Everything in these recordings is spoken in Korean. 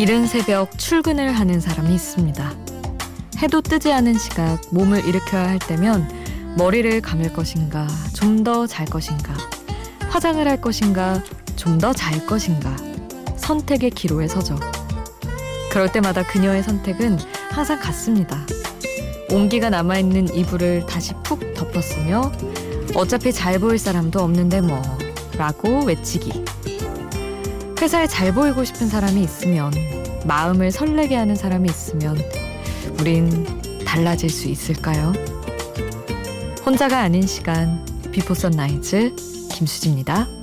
이른 새벽 출근을 하는 사람이 있습니다. 해도 뜨지 않은 시각 몸을 일으켜야 할 때면 머리를 감을 것인가, 좀 더 잘 것인가, 화장을 할 것인가, 좀 더 잘 것인가, 선택의 기로에 서죠. 그럴 때마다 그녀의 선택은 항상 같습니다. 온기가 남아있는 이불을 다시 푹 덮었으며 어차피 잘 보일 사람도 없는데 뭐 라고 외치기. 회사에 잘 보이고 싶은 사람이 있으면 마음을 설레게 하는 사람이 있으면 우린 달라질 수 있을까요? 혼자가 아닌 시간 비포 선라이즈 김수지입니다.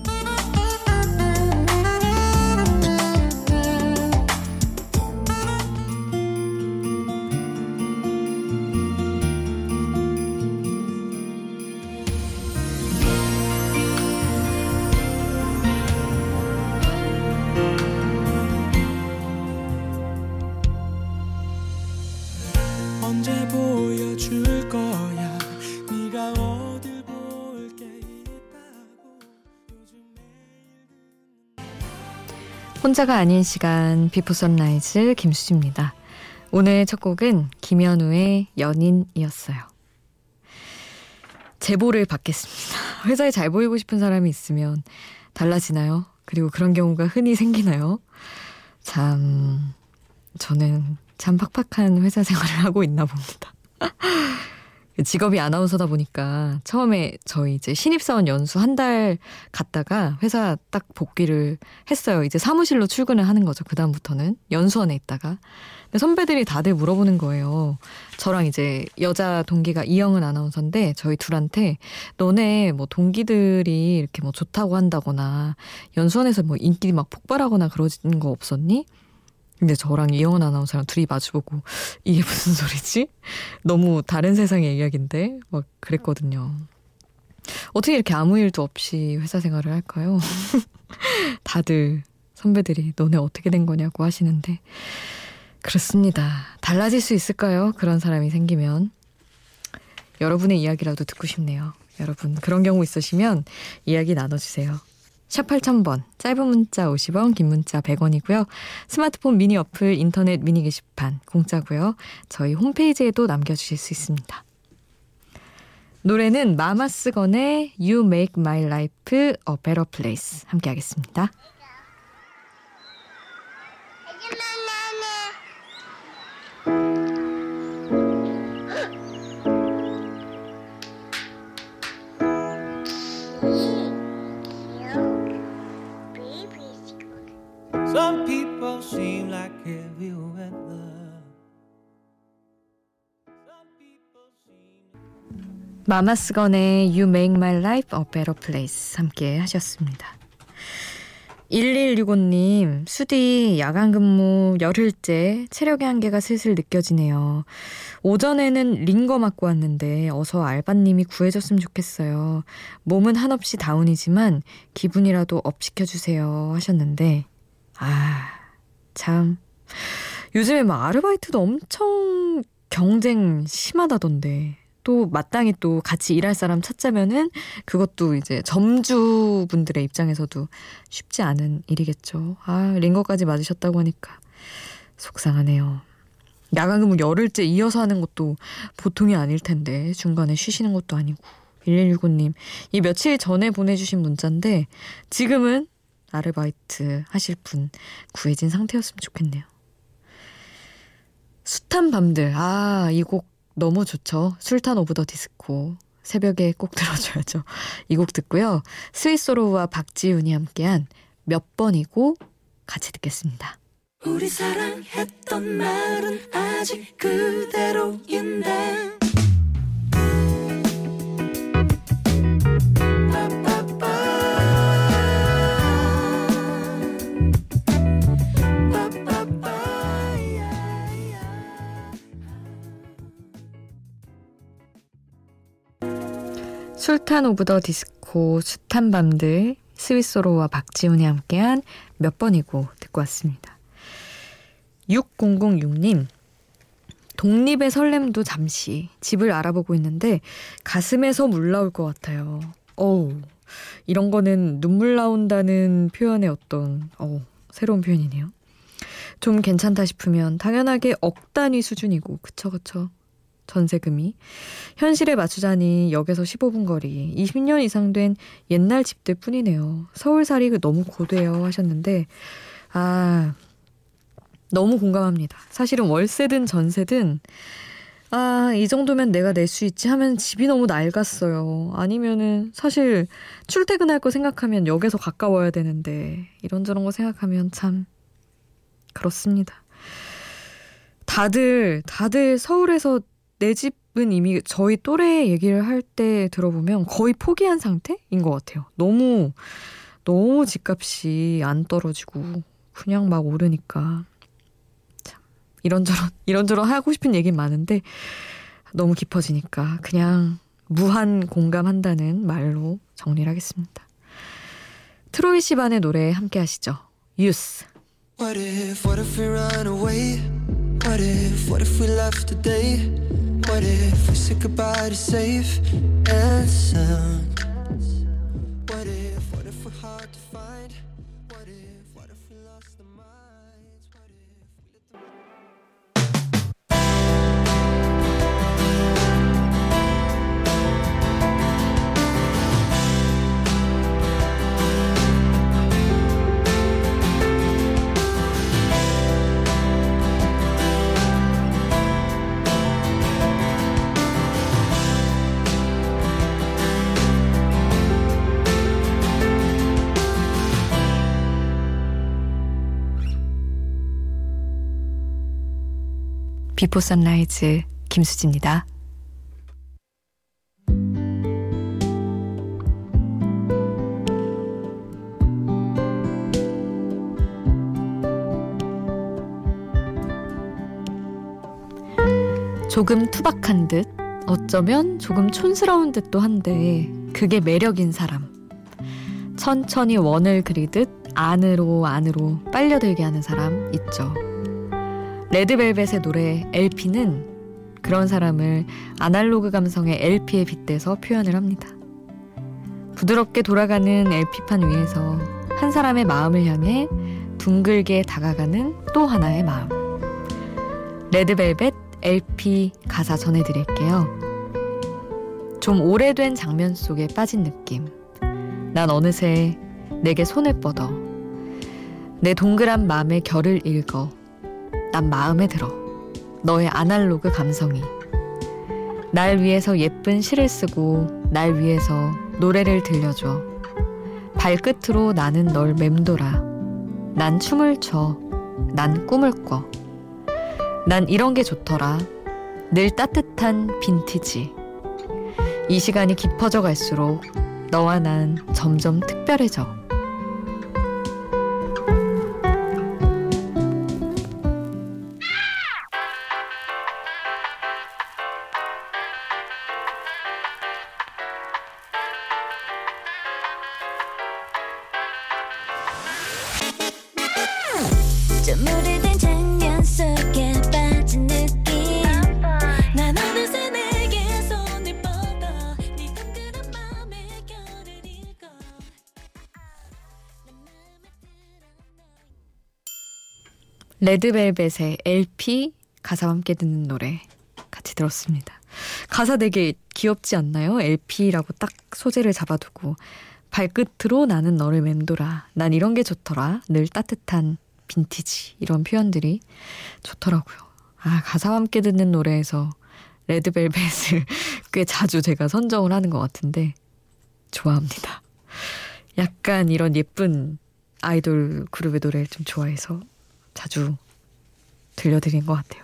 언제 보여줄 거야 혼자가 아닌 시간 비포 선라이즈 김수지입니다. 오늘 첫 곡은 김연우의 연인이었어요. 제보를 받겠습니다. 회사에 잘 보이고 싶은 사람이 있으면 달라지나요? 그리고 그런 경우가 흔히 생기나요? 참, 저는 참 팍팍한 회사 생활을 하고 있나 봅니다. 직업이 아나운서다 보니까 처음에 저희 이제 신입사원 연수 한 달 갔다가 회사 딱 복귀를 했어요. 이제 사무실로 출근을 하는 거죠. 그다음부터는 연수원에 있다가. 근데 선배들이 다들 물어보는 거예요. 저랑 이제 여자 동기가 이영은 아나운서인데 저희 둘한테 너네 뭐 동기들이 이렇게 뭐 좋다고 한다거나 연수원에서 뭐 인기 막 폭발하거나 그러는 거 없었니? 근데 저랑 이영은 아나운서랑 둘이 마주보고 이게 무슨 소리지? 너무 다른 세상의 이야기인데 막 그랬거든요. 어떻게 이렇게 아무 일도 없이 회사 생활을 할까요? 다들 선배들이 너네 어떻게 된 거냐고 하시는데 그렇습니다. 달라질 수 있을까요? 그런 사람이 생기면 여러분의 이야기라도 듣고 싶네요. 여러분 그런 경우 있으시면 이야기 나눠주세요. 샵 8000번, 짧은 문자 50원, 긴 문자 100원이고요. 스마트폰 미니 어플, 인터넷 미니 게시판 공짜고요. 저희 홈페이지에도 남겨주실 수 있습니다. 노래는 마마스건의 You Make My Life a Better Place 함께 하겠습니다. Some people seem like heavy weather 마마스건의 You Make My Life a Better Place 함께 하셨습니다. 1165님, 수디 야간 근무 열흘째 체력의 한계가 슬슬 느껴지네요. 오전에는 링거 맞고 왔는데 어서 알바님이 구해줬으면 좋겠어요. 몸은 한없이 다운이지만 기분이라도 up 시켜주세요 하셨는데 아, 참. 요즘에 막 아르바이트도 엄청 경쟁 심하다던데. 또 마땅히 또 같이 일할 사람 찾자면은 그것도 이제 점주분들의 입장에서도 쉽지 않은 일이겠죠. 아, 링거까지 맞으셨다고 하니까 속상하네요. 야간 근무 열흘째 이어서 하는 것도 보통이 아닐 텐데 중간에 쉬시는 것도 아니고 1165님 이 며칠 전에 보내주신 문자인데 지금은 아르바이트 하실 분 구해진 상태였으면 좋겠네요. 숱한 밤들 아 이 곡 너무 좋죠. 술탄 오브 더 디스코 새벽에 꼭 들어줘야죠. 이 곡 듣고요. 스윗소로우와 박지윤이 함께한 몇 번이고 같이 듣겠습니다. 우리 사랑했던 말은 아직 그대로인데 술탄 오브 더 디스코 숱한 밤들 스윗소로우와 박지윤이 함께한 몇 번이고 듣고 왔습니다. 6006님 독립의 설렘도 잠시 집을 알아보고 있는데 가슴에서 물 나올 것 같아요. 어우 이런 거는 눈물 나온다는 표현의 어떤 어 새로운 표현이네요. 좀 괜찮다 싶으면 당연하게 억 단위 수준이고, 그쵸, 그쵸. 전세금이. 현실에 맞추자니 역에서 15분 거리, 20년 이상 된 옛날 집들 뿐이네요. 서울살이 그 너무 고돼요 하셨는데, 아, 너무 공감합니다. 사실은 월세든 전세든, 아, 이 정도면 내가 낼 수 있지 하면 집이 너무 낡았어요. 아니면은 사실 출퇴근할 거 생각하면 역에서 가까워야 되는데 이런저런 거 생각하면 참 그렇습니다. 다들 다들 서울에서 내 집은 이미 저희 또래 얘기를 할 때 들어보면 거의 포기한 상태인 것 같아요. 너무 너무 집값이 안 떨어지고 그냥 막 오르니까 이런저런 이런저런 하고 싶은 얘기 많은데 너무 깊어지니까 그냥 무한 공감한다는 말로 정리를 하겠습니다. 트로이 시반의 노래 함께 하시죠. 유스. What if, what if we run away? What if, what if we left today? What if we said goodbye to safe and sound? What if, what if we're hard to find? 비포 선라이즈 김수지입니다. 조금 투박한 듯 어쩌면 조금 촌스러운 듯도 한데 그게 매력인 사람. 천천히 원을 그리듯 안으로 안으로 빨려들게 하는 사람 있죠. 레드벨벳의 노래 LP는 그런 사람을 아날로그 감성의 LP에 빗대서 표현을 합니다. 부드럽게 돌아가는 LP판 위에서 한 사람의 마음을 향해 둥글게 다가가는 또 하나의 마음. 레드벨벳 LP 가사 전해드릴게요. 좀 오래된 장면 속에 빠진 느낌. 난 어느새 내게 손을 뻗어 내 동그란 마음의 결을 읽어 난 마음에 들어. 너의 아날로그 감성이. 날 위해서 예쁜 시를 쓰고 날 위해서 노래를 들려줘. 발끝으로 나는 널 맴돌아. 난 춤을 춰. 난 꿈을 꿔. 난 이런 게 좋더라. 늘 따뜻한 빈티지. 이 시간이 깊어져 갈수록 너와 난 점점 특별해져. 레드벨벳의 LP 가사와 함께 듣는 노래 같이 들었습니다. 가사 되게 귀엽지 않나요? LP라고 딱 소재를 잡아두고 발끝으로 나는 너를 맴돌아. 난 이런 게 좋더라. 늘 따뜻한 빈티지 이런 표현들이 좋더라고요. 아 가사와 함께 듣는 노래에서 레드벨벳을 꽤 자주 제가 선정을 하는 것 같은데 좋아합니다. 약간 이런 예쁜 아이돌 그룹의 노래를 좀 좋아해서 자주 들려드린 것 같아요.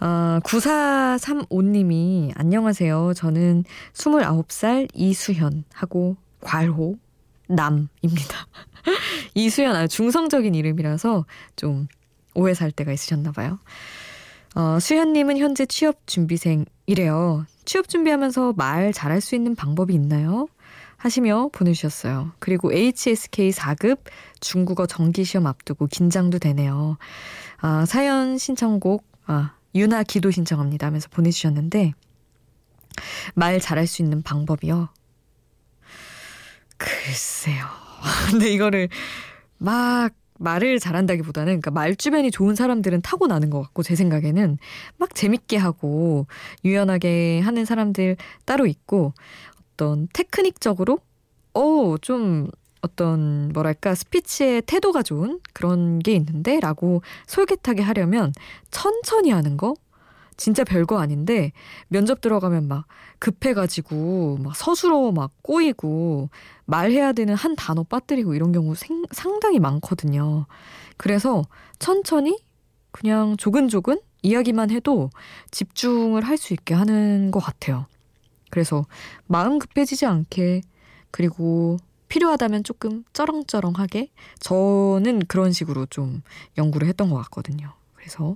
아, 9435님이 안녕하세요. 저는 29살 이수현하고 괄호 남입니다. 이수연 아주 중성적인 이름이라서 좀 오해 살 때가 있으셨나 봐요. 어, 수현님은 현재 취업 준비생이래요. 취업 준비하면서 말 잘할 수 있는 방법이 있나요? 하시며 보내주셨어요. 그리고 HSK 4급 중국어 정기시험 앞두고 긴장도 되네요. 아, 사연 신청곡, 아, 유나 기도 신청합니다 하면서 보내주셨는데, 말 잘할 수 있는 방법이요? 글쎄요. 근데 이거를 막 말을 잘한다기보다는 그러니까 말 주변이 좋은 사람들은 타고 나는 것 같고 제 생각에는 막 재밌게 하고 유연하게 하는 사람들 따로 있고 어떤 테크닉적으로 어좀 어떤 뭐랄까 스피치의 태도가 좋은 그런 게 있는데 라고 솔깃하게 하려면 천천히 하는 거 진짜 별거 아닌데 면접 들어가면 막 급해가지고 막 서술어 막 꼬이고 말해야 되는 한 단어 빠뜨리고 이런 경우 생, 상당히 많거든요. 그래서 천천히 그냥 조근조근 이야기만 해도 집중을 할 수 있게 하는 것 같아요. 그래서 마음 급해지지 않게 그리고 필요하다면 조금 쩌렁쩌렁하게 저는 그런 식으로 좀 연구를 했던 것 같거든요. 그래서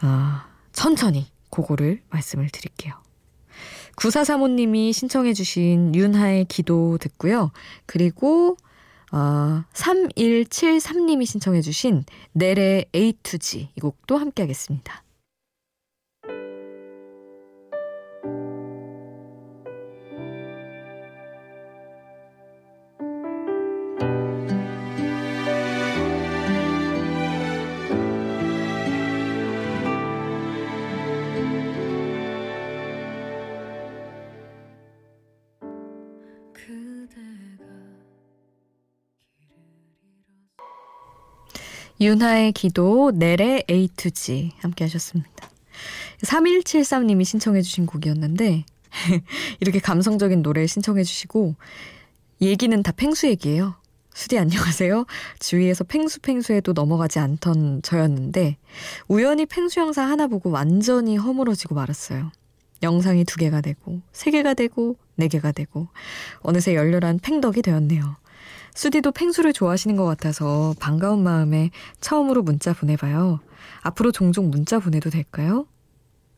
아 천천히 그거를 말씀을 드릴게요. 구사사모님이 신청해 주신 윤하의 기도 듣고요. 그리고 어, 3173님이 신청해 주신 넬의 A to G 이 곡도 함께 하겠습니다. 윤하의 기도, 넬의 A to G 함께 하셨습니다. 3173님이 신청해 주신 곡이었는데 이렇게 감성적인 노래 신청해 주시고 얘기는 다 팽수 얘기예요. 수디 안녕하세요. 주위에서 팽수 팽수에도 넘어가지 않던 저였는데 우연히 팽수 영상 하나 보고 완전히 허물어지고 말았어요. 영상이 두 개가 되고 세 개가 되고 네 개가 되고 어느새 열렬한 팽덕이 되었네요. 수디도 팽수를 좋아하시는 것 같아서 반가운 마음에 처음으로 문자 보내봐요. 앞으로 종종 문자 보내도 될까요?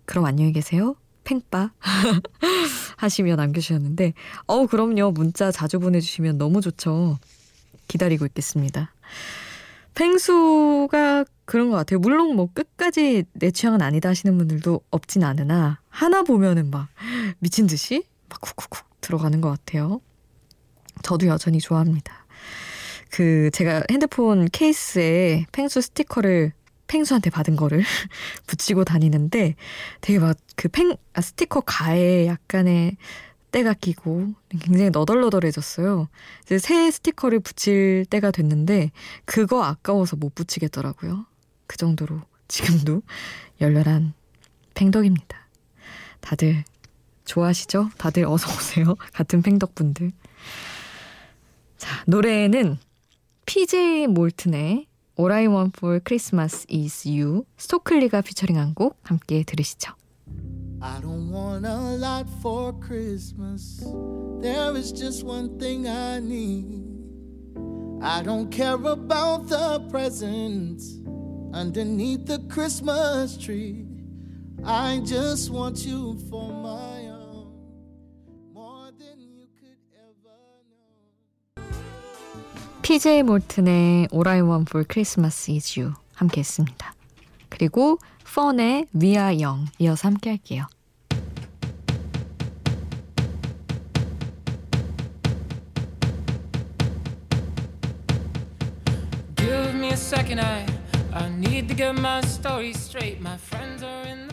그럼 안녕히 계세요. 팽빠. 하시며 남겨주셨는데 어우 그럼요. 문자 자주 보내주시면 너무 좋죠. 기다리고 있겠습니다. 팽수가 그런 것 같아요. 물론 뭐 끝까지 내 취향은 아니다 하시는 분들도 없진 않으나 하나 보면은 막 미친 듯이 막 쿡쿡쿡 들어가는 것 같아요. 저도 여전히 좋아합니다 그 제가 핸드폰 케이스에 펭수 스티커를 펭수한테 받은 거를 붙이고 다니는데 되게 막 그 펭, 아, 스티커 가에 약간의 때가 끼고 굉장히 너덜너덜해졌어요. 이제 새 스티커를 붙일 때가 됐는데 그거 아까워서 못 붙이겠더라고요. 그 정도로 지금도 열렬한 팽덕입니다. 다들 좋아하시죠? 다들 어서 오세요. 같은 팽덕분들. 자, 노래는 PJ 몰튼의 All I Want for Christmas is You 스토클리가 피처링한 곡 함께 들으시죠. I don't want a lot for Christmas. There is just one thing I need. I don't care about the presents underneath the Christmas tree. I just want you for my PJ 몰튼의 All I Want for Christmas is You 함께 했습니다. 그리고 펀의 We Are Young 이어서 함께 할게요. Second, I I need to get my story straight. My friends are in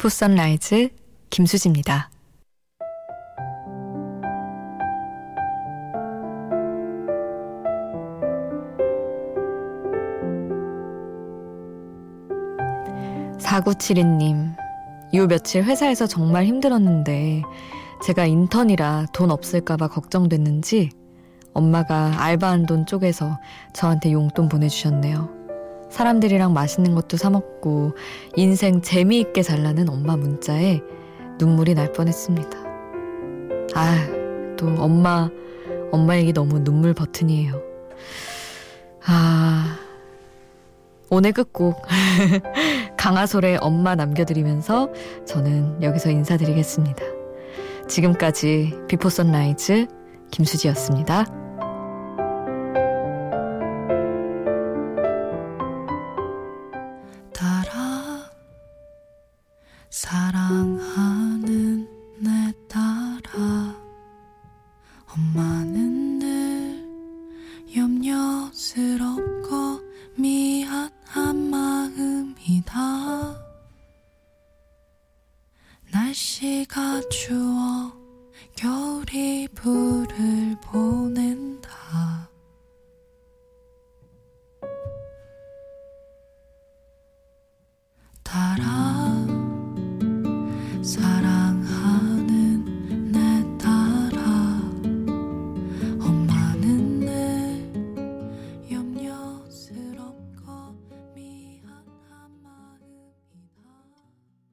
비포 선라이즈 김수지입니다. 사구칠이님, 요 며칠 회사에서 정말 힘들었는데 제가 인턴이라 돈 없을까봐 걱정됐는지 엄마가 알바한 돈 쪼개서 저한테 용돈 보내주셨네요. 사람들이랑 맛있는 것도 사먹고 인생 재미있게 살라는 엄마 문자에 눈물이 날 뻔했습니다. 아, 또 엄마, 엄마 얘기 너무 눈물 버튼이에요. 아, 오늘 끝곡 강아솔의 엄마 남겨드리면서 저는 여기서 인사드리겠습니다. 지금까지 비포 선라이즈 김수지였습니다. 날씨가 추워